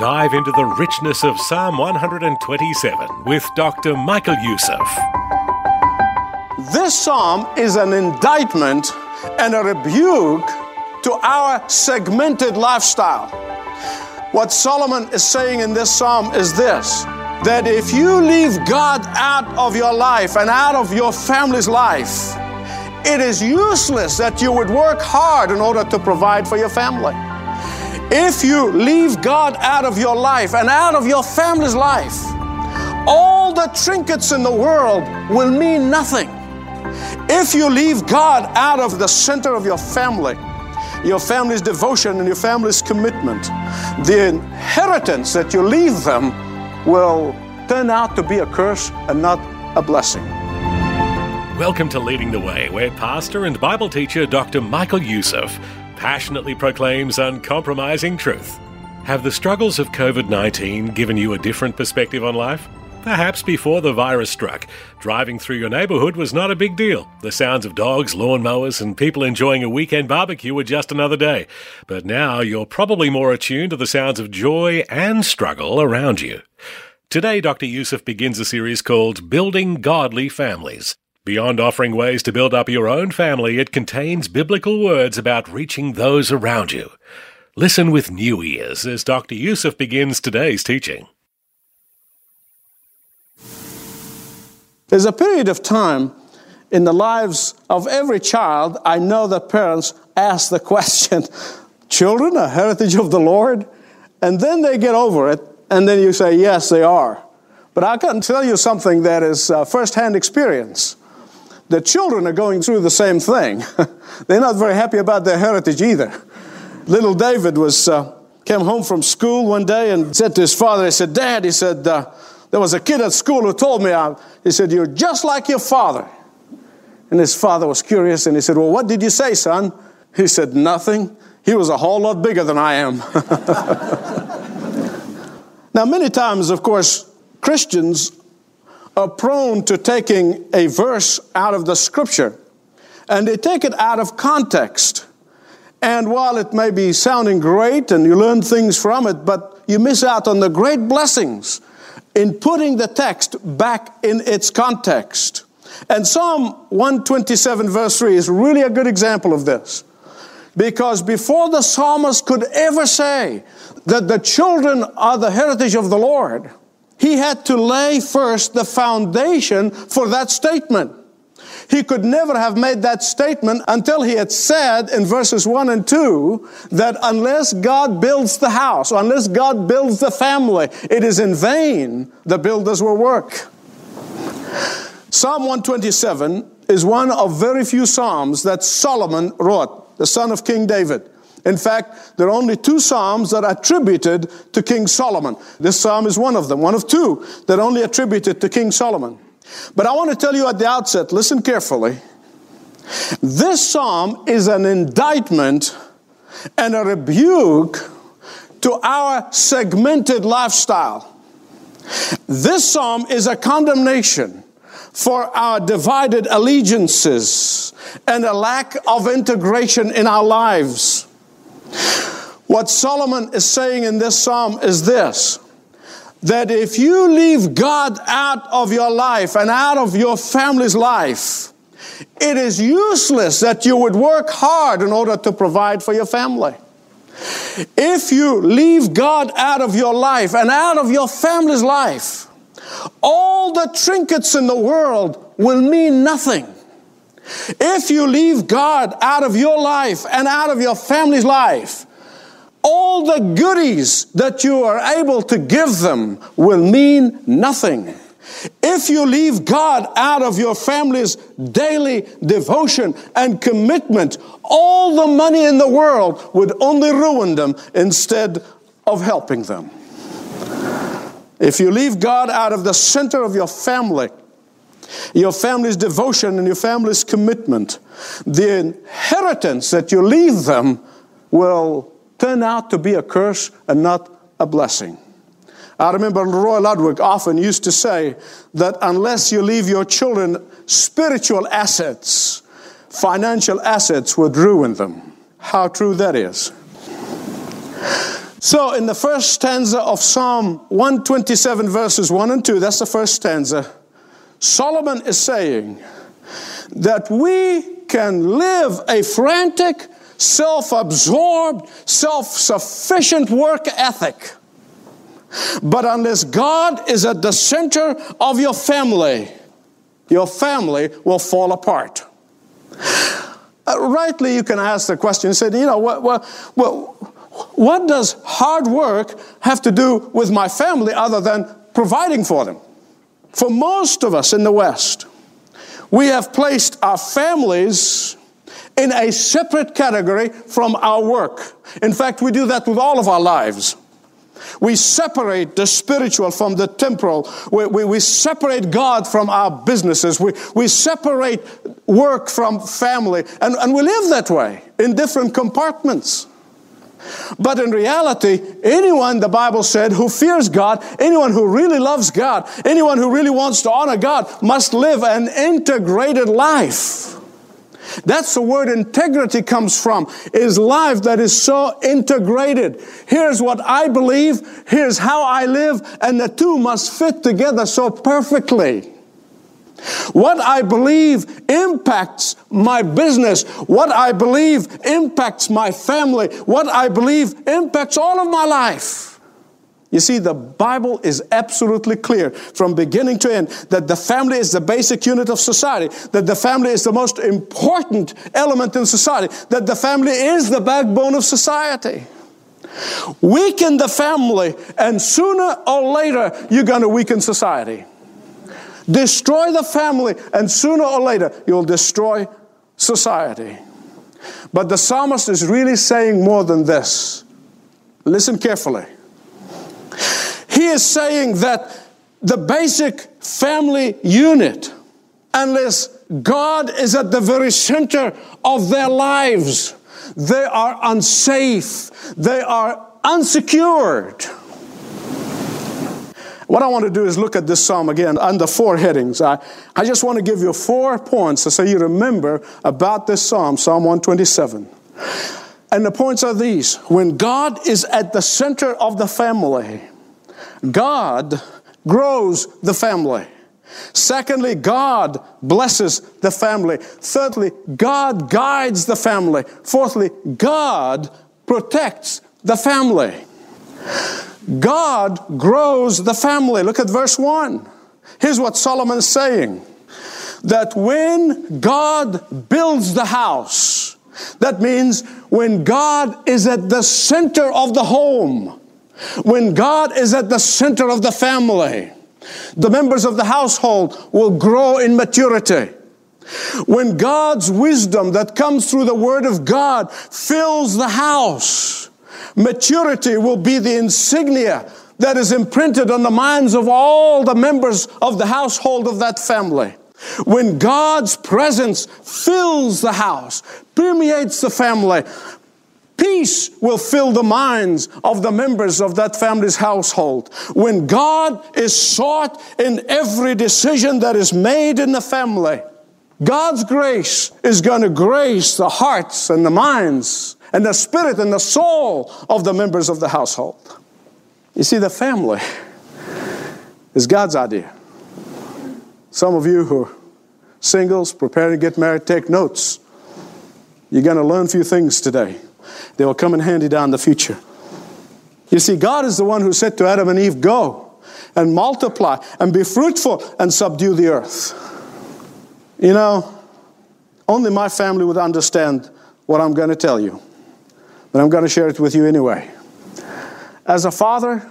Dive into the richness of Psalm 127 with Dr. Michael Youssef. This psalm is an indictment and a rebuke to our segmented lifestyle. What Solomon is saying in this psalm is this that if you leave God out of your life and out of your family's life, it is useless that you would work hard in order to provide for your family. If you leave God out of your life and out of your family's life, all the trinkets in the world will mean nothing. If you leave God out of the center of your family, your family's devotion and your family's commitment, the inheritance that you leave them will turn out to be a curse and not a blessing. Welcome to Leading the Way, where pastor and Bible teacher Dr. Michael Youssef passionately proclaims uncompromising truth. Have the struggles of COVID 19 given you a different perspective on life? Perhaps before the virus struck, driving through your neighborhood was not a big deal. The sounds of dogs, lawnmowers, and people enjoying a weekend barbecue were just another day. But now you're probably more attuned to the sounds of joy and struggle around you. Today, Dr. Youssef begins a series called Building Godly Families. Beyond offering ways to build up your own family, it contains biblical words about reaching those around you. Listen with new ears as Dr. Youssef begins today's teaching. There's a period of time in the lives of every child, I know that parents ask the question, Children, a heritage of the Lord? And then they get over it, and then you say, Yes, they are. But I can tell you something that is uh, firsthand experience the children are going through the same thing. They're not very happy about their heritage either. Little David was uh, came home from school one day and said to his father, he said, Dad, he said, uh, there was a kid at school who told me, uh, he said, you're just like your father. And his father was curious and he said, well, what did you say, son? He said, nothing. He was a whole lot bigger than I am. now, many times, of course, Christians are prone to taking a verse out of the scripture and they take it out of context. And while it may be sounding great and you learn things from it, but you miss out on the great blessings in putting the text back in its context. And Psalm 127, verse 3, is really a good example of this. Because before the psalmist could ever say that the children are the heritage of the Lord, he had to lay first the foundation for that statement. He could never have made that statement until he had said in verses 1 and 2 that unless God builds the house, unless God builds the family, it is in vain the builders will work. Psalm 127 is one of very few psalms that Solomon wrote, the son of King David. In fact, there are only two psalms that are attributed to King Solomon. This psalm is one of them, one of two that are only attributed to King Solomon. But I want to tell you at the outset, listen carefully. This psalm is an indictment and a rebuke to our segmented lifestyle. This psalm is a condemnation for our divided allegiances and a lack of integration in our lives. What Solomon is saying in this psalm is this that if you leave God out of your life and out of your family's life, it is useless that you would work hard in order to provide for your family. If you leave God out of your life and out of your family's life, all the trinkets in the world will mean nothing. If you leave God out of your life and out of your family's life, all the goodies that you are able to give them will mean nothing. If you leave God out of your family's daily devotion and commitment, all the money in the world would only ruin them instead of helping them. If you leave God out of the center of your family, your family's devotion and your family's commitment, the inheritance that you leave them will turn out to be a curse and not a blessing. I remember Roy Ludwig often used to say that unless you leave your children spiritual assets, financial assets would ruin them. How true that is. So, in the first stanza of Psalm 127, verses 1 and 2, that's the first stanza, Solomon is saying that we can live a frantic, self absorbed, self sufficient work ethic. But unless God is at the center of your family, your family will fall apart. Uh, rightly, you can ask the question, say, you know, what, what does hard work have to do with my family other than providing for them? For most of us in the West, we have placed our families in a separate category from our work. In fact, we do that with all of our lives. We separate the spiritual from the temporal. We, we, we, separate God from our businesses. We, we separate work from family. And, and we live that way in different compartments. But in reality, anyone, the Bible said, who fears God, anyone who really loves God, anyone who really wants to honor God, must live an integrated life. That's the word integrity comes from, is life that is so integrated. Here's what I believe, here's how I live, and the two must fit together so perfectly. What I believe impacts my business. What I believe impacts my family. What I believe impacts all of my life. You see, the Bible is absolutely clear from beginning to end that the family is the basic unit of society, that the family is the most important element in society, that the family is the backbone of society. Weaken the family, and sooner or later, you're going to weaken society. Destroy the family, and sooner or later, you'll destroy society. But the psalmist is really saying more than this. Listen carefully. He is saying that the basic family unit, unless God is at the very center of their lives, they are unsafe, they are unsecured. What I want to do is look at this psalm again under four headings. I, I just want to give you four points so you remember about this psalm, Psalm 127. And the points are these when God is at the center of the family, God grows the family. Secondly, God blesses the family. Thirdly, God guides the family. Fourthly, God protects the family. God grows the family. Look at verse 1. Here's what Solomon's saying that when God builds the house, that means when God is at the center of the home, when God is at the center of the family, the members of the household will grow in maturity. When God's wisdom that comes through the Word of God fills the house, Maturity will be the insignia that is imprinted on the minds of all the members of the household of that family. When God's presence fills the house, permeates the family, peace will fill the minds of the members of that family's household. When God is sought in every decision that is made in the family, God's grace is going to grace the hearts and the minds and the spirit and the soul of the members of the household. You see, the family is God's idea. Some of you who are singles, preparing to get married, take notes. You're going to learn a few things today. They will come in handy down the future. You see, God is the one who said to Adam and Eve, Go and multiply and be fruitful and subdue the earth. You know, only my family would understand what I'm going to tell you but I'm going to share it with you anyway. As a father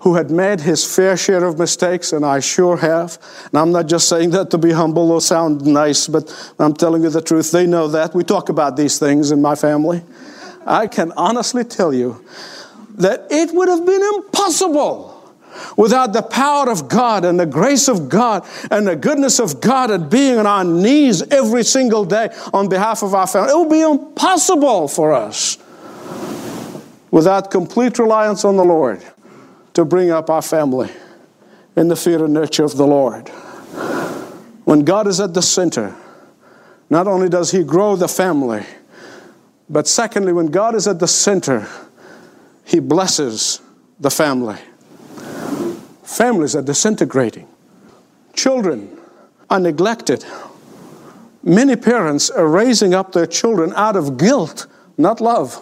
who had made his fair share of mistakes, and I sure have, and I'm not just saying that to be humble or sound nice, but I'm telling you the truth. They know that. We talk about these things in my family. I can honestly tell you that it would have been impossible without the power of God and the grace of God and the goodness of God and being on our knees every single day on behalf of our family. It would be impossible for us without complete reliance on the Lord to bring up our family in the fear and nurture of the Lord. When God is at the center, not only does He grow the family, but secondly, when God is at the center, He blesses the family. Families are disintegrating. Children are neglected. Many parents are raising up their children out of guilt, not love.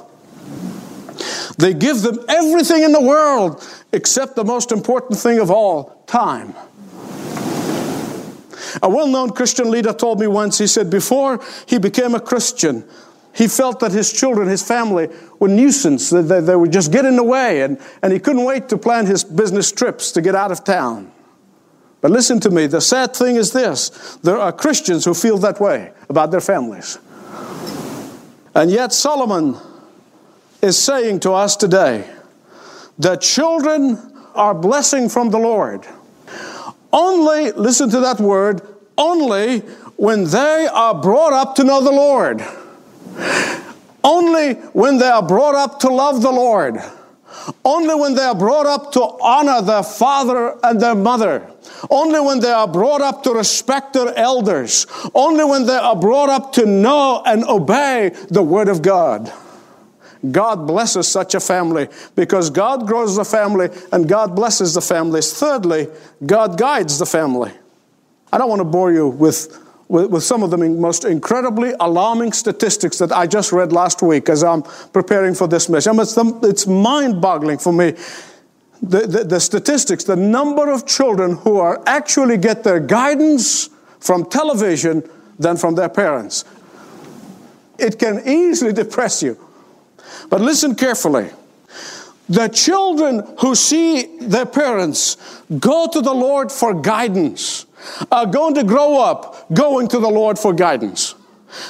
They give them everything in the world except the most important thing of all time. A well known Christian leader told me once, he said, before he became a Christian, he felt that his children, his family, were nuisance. They, they, they would just get in the way, and, and he couldn't wait to plan his business trips to get out of town. But listen to me the sad thing is this there are Christians who feel that way about their families. And yet, Solomon is saying to us today that children are blessing from the Lord. Only, listen to that word, only when they are brought up to know the Lord. Only when they are brought up to love the Lord. Only when they are brought up to honor their father and their mother. Only when they are brought up to respect their elders. Only when they are brought up to know and obey the Word of God. God blesses such a family because God grows the family and God blesses the families. Thirdly, God guides the family. I don't want to bore you with with, with some of the most incredibly alarming statistics that I just read last week as I'm preparing for this message. I mean, um, it's, it's mind boggling for me. The, the, the statistics, the number of children who are actually get their guidance from television than from their parents. It can easily depress you. But listen carefully. The children who see their parents go to the Lord for guidance are going to grow up going to the Lord for guidance.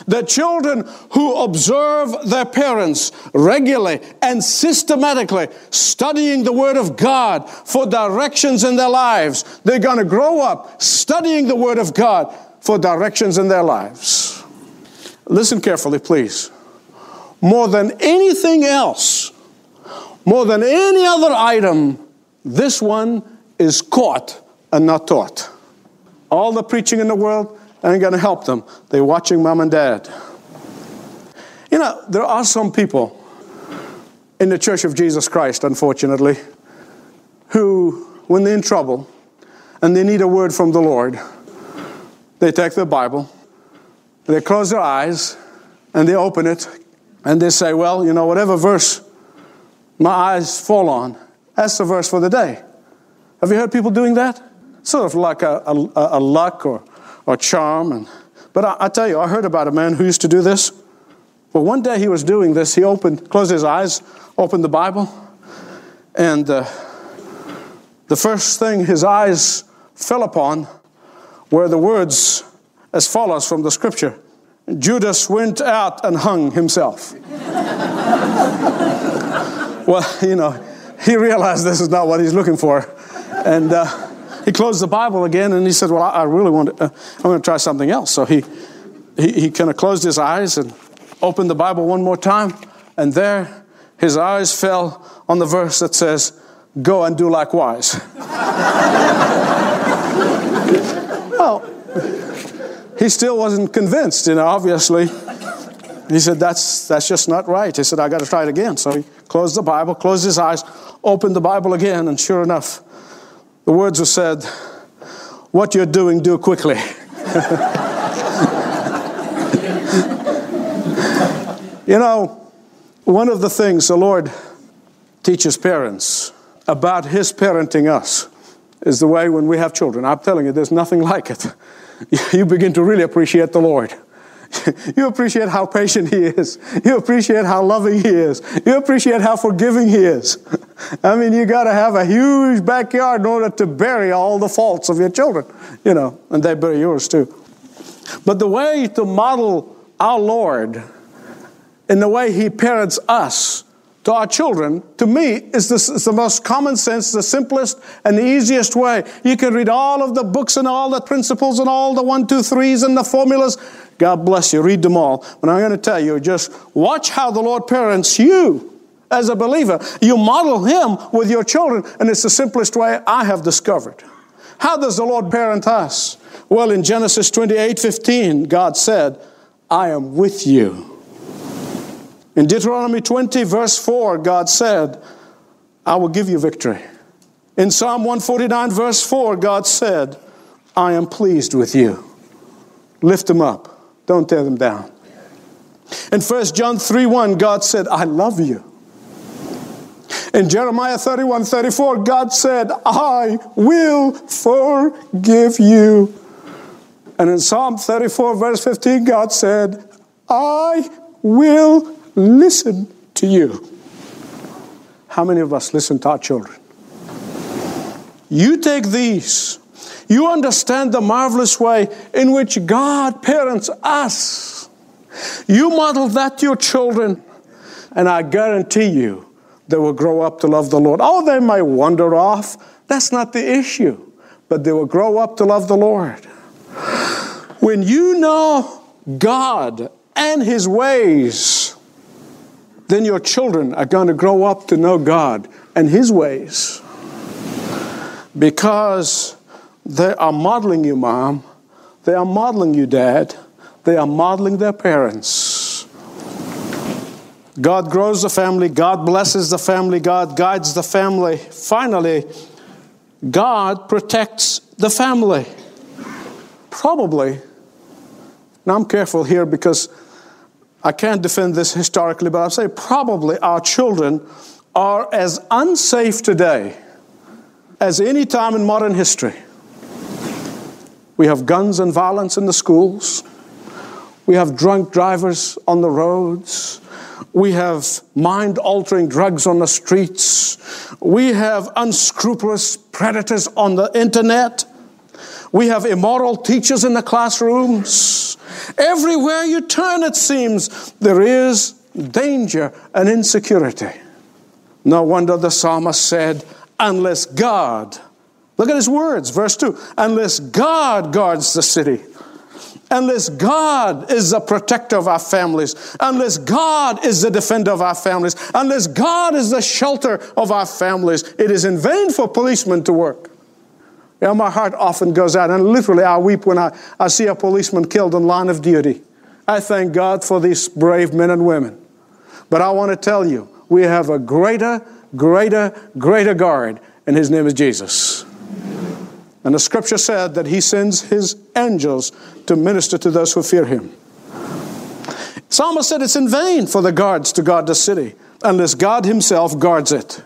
The children who observe their parents regularly and systematically studying the Word of God for directions in their lives, they're going to grow up studying the Word of God for directions in their lives. Listen carefully, please. More than anything else, more than any other item, this one is caught and not taught. All the preaching in the world ain't going to help them. They're watching mom and dad. You know, there are some people in the Church of Jesus Christ, unfortunately, who, when they're in trouble and they need a word from the Lord, they take their Bible, they close their eyes, and they open it, and they say, Well, you know, whatever verse my eyes fall on, that's the verse for the day. Have you heard people doing that? sort of like a, a, a luck or, or charm. And, but I, I, tell you, I heard about a man who used to do this. Well, one day he was doing this. He opened, closed his eyes, opened the Bible, and uh, the first thing his eyes fell upon were the words as follows from the scripture Judas went out and hung himself. well, you know, he realized this is not what he's looking for. And uh, he closed the Bible again and he said, Well, I, I really want to, uh, I'm going to try something else. So he, he, he kind of closed his eyes and opened the Bible one more time. And there, his eyes fell on the verse that says, Go and do likewise. well, he still wasn't convinced, you know, obviously. He said, that's, that's just not right. He said, I got to try it again. So he closed the Bible, closed his eyes, opened the Bible again, and sure enough, the words were said, What you're doing, do quickly. you know, one of the things the Lord teaches parents about His parenting us is the way when we have children. I'm telling you, there's nothing like it. You begin to really appreciate the Lord. you appreciate how patient He is. You appreciate how loving He is. You appreciate how forgiving He is. I mean, you got to have a huge backyard in order to bury all the faults of your children, you know, and they bury yours too. But the way to model our Lord in the way He parents us to our children, to me, is the, is the most common sense, the simplest and the easiest way. You can read all of the books and all the principles and all the one, two, threes and the formulas. God bless you, read them all. But I'm going to tell you, just watch how the Lord parents you as a believer. You model Him with your children, and it's the simplest way I have discovered. How does the Lord parent us? Well, in Genesis 28 15, God said, I am with you. In Deuteronomy 20, verse 4, God said, I will give you victory. In Psalm 149, verse 4, God said, I am pleased with you. Lift them up, don't tear them down. In 1 John 3 1, God said, I love you. In Jeremiah 31 34, God said, I will forgive you. And in Psalm 34, verse 15, God said, I will listen to you. How many of us listen to our children? You take these, you understand the marvelous way in which God parents us. You model that to your children, and I guarantee you they will grow up to love the Lord. Oh, they may wander off. That's not the issue, but they will grow up to love the Lord. When you know God and His ways, then your children are going to grow up to know God and His ways. Because they are modeling you, mom. They are modeling you, dad. They are modeling their parents. God grows the family, God blesses the family, God guides the family. Finally, God protects the family. Probably, now I'm careful here because I can't defend this historically, but I'll say probably our children are as unsafe today as any time in modern history. We have guns and violence in the schools. We have drunk drivers on the roads. We have mind altering drugs on the streets. We have unscrupulous predators on the internet. We have immoral teachers in the classrooms. Everywhere you turn, it seems, there is danger and insecurity. No wonder the psalmist said, Unless God, look at his words, verse 2 unless God guards the city, unless God is the protector of our families, unless God is the defender of our families, unless God is the shelter of our families, it is in vain for policemen to work. Yeah, my heart often goes out, and literally I weep when I, I see a policeman killed in line of duty. I thank God for these brave men and women. But I want to tell you, we have a greater, greater, greater guard, and his name is Jesus. And the scripture said that he sends his angels to minister to those who fear him. Psalmist said it's in vain for the guards to guard the city unless God himself guards it.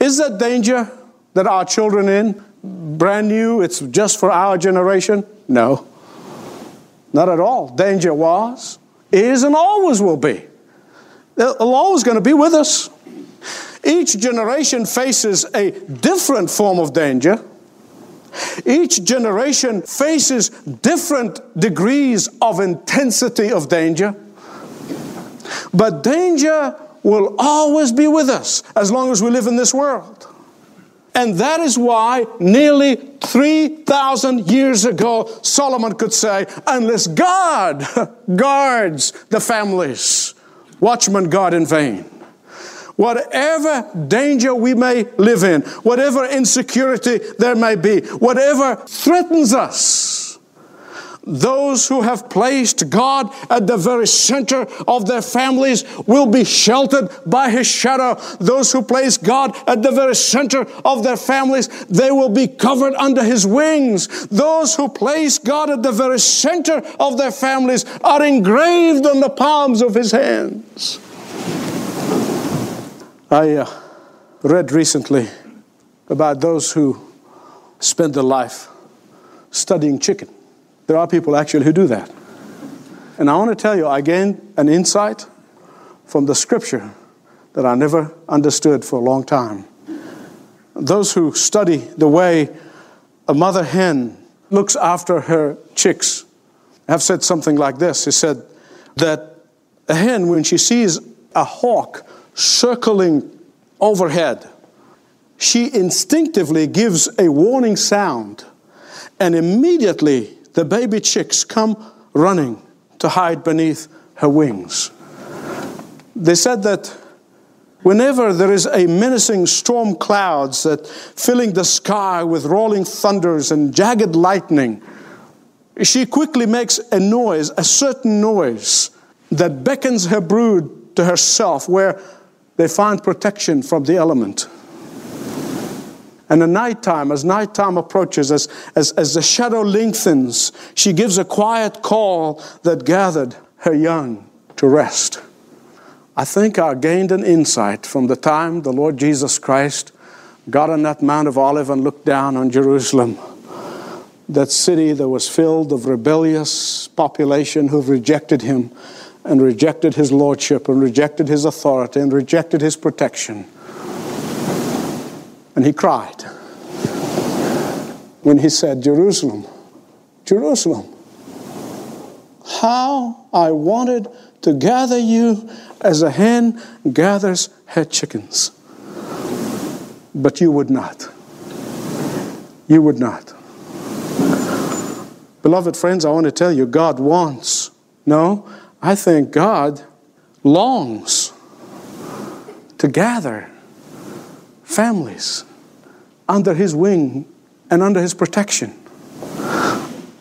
Is that danger that our children in brand new, it's just for our generation? No. Not at all. Danger was, is, and always will be. They're always going to be with us. Each generation faces a different form of danger. Each generation faces different degrees of intensity of danger. But danger will always be with us as long as we live in this world. And that is why nearly 3,000 years ago, Solomon could say, unless God guards the families, watchmen guard in vain. Whatever danger we may live in, whatever insecurity there may be, whatever threatens us, those who have placed God at the very center of their families will be sheltered by His shadow. Those who place God at the very center of their families, they will be covered under His wings. Those who place God at the very center of their families are engraved on the palms of His hands. I uh, read recently about those who spend their life studying chicken. There are people actually who do that. And I want to tell you, I gained an insight from the scripture that I never understood for a long time. Those who study the way a mother hen looks after her chicks have said something like this. He said that a hen, when she sees a hawk circling overhead, she instinctively gives a warning sound, and immediately the baby chicks come running to hide beneath her wings. They said that whenever there is a menacing storm clouds that filling the sky with rolling thunders and jagged lightning, she quickly makes a noise, a certain noise that beckons her brood to herself where they find protection from the element. And at nighttime, as nighttime approaches, as, as, as the shadow lengthens, she gives a quiet call that gathered her young to rest. I think I gained an insight from the time the Lord Jesus Christ got on that Mount of Olive and looked down on Jerusalem. That city that was filled of rebellious population who rejected him and rejected his lordship and rejected his authority and rejected his protection. And he cried when he said, Jerusalem, Jerusalem, how I wanted to gather you as a hen gathers her chickens. But you would not. You would not. Beloved friends, I want to tell you, God wants. No, I think God longs to gather families under his wing and under his protection.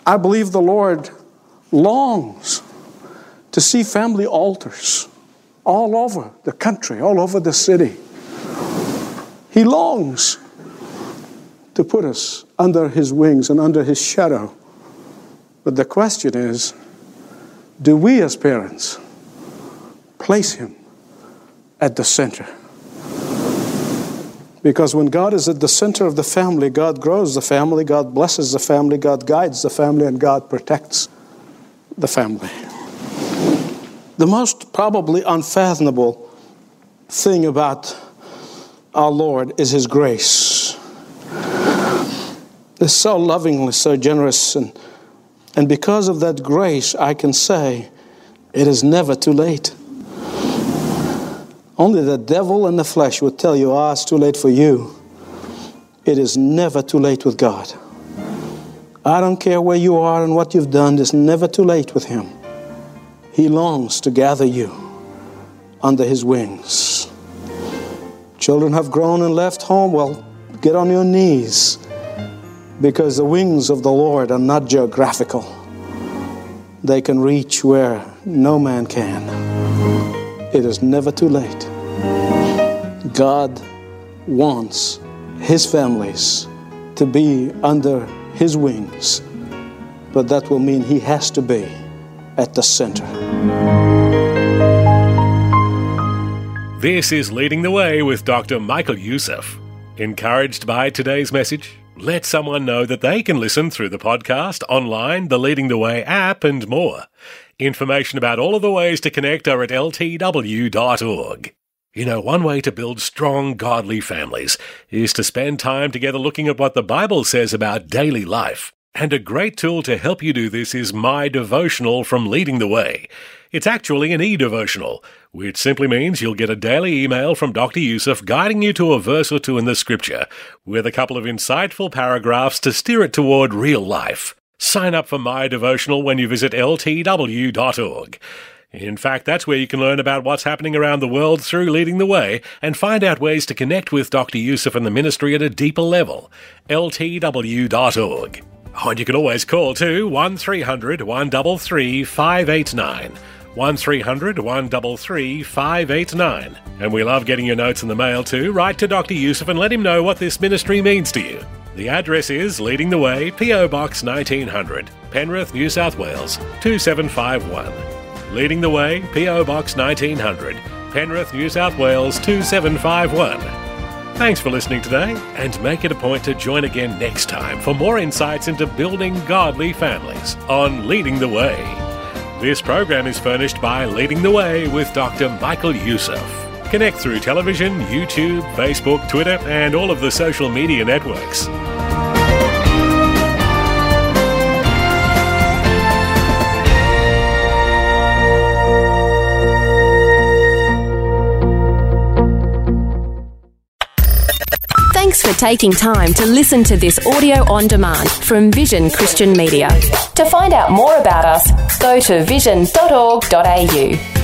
I believe the Lord longs to see family altars all over the country, all over the city. He longs to put us under his wings and under his shadow. But the question is do we as parents place him at the center? Because when God is at the center of the family, God grows the family, God blesses the family, God guides the family, and God protects the family. The most probably unfathomable thing about our Lord is His grace. It's so lovingly, so generous, and, and because of that grace, I can say it is never too late. Only the devil and the flesh would tell you, ah, it's too late for you. It is never too late with God. I don't care where you are and what you've done, it's never too late with Him. He longs to gather you under His wings. Children have grown and left home, well, get on your knees because the wings of the Lord are not geographical. They can reach where no man can. It is never too late. God wants His families to be under His wings, but that will mean He has to be at the center. This is Leading the Way with Dr. Michael Youssef. Encouraged by today's message? Let someone know that they can listen through the podcast, online, the Leading the Way app, and more. Information about all of the ways to connect are at ltw.org. You know, one way to build strong, godly families is to spend time together looking at what the Bible says about daily life. And a great tool to help you do this is My Devotional from Leading the Way. It's actually an e devotional, which simply means you'll get a daily email from Dr. Youssef guiding you to a verse or two in the scripture, with a couple of insightful paragraphs to steer it toward real life. Sign up for my devotional when you visit ltw.org. In fact, that's where you can learn about what's happening around the world through Leading the Way and find out ways to connect with Dr. Youssef and the ministry at a deeper level. ltw.org. Oh, and you can always call too 1300 133 589. 1300 133 589. And we love getting your notes in the mail too. Write to Dr. Youssef and let him know what this ministry means to you. The address is Leading the Way, P.O. Box 1900, Penrith, New South Wales 2751. Leading the Way, P.O. Box 1900, Penrith, New South Wales 2751. Thanks for listening today, and make it a point to join again next time for more insights into building godly families on Leading the Way. This program is furnished by Leading the Way with Dr. Michael Youssef. Connect through television, YouTube, Facebook, Twitter, and all of the social media networks. Thanks for taking time to listen to this audio on demand from Vision Christian Media. To find out more about us, go to vision.org.au.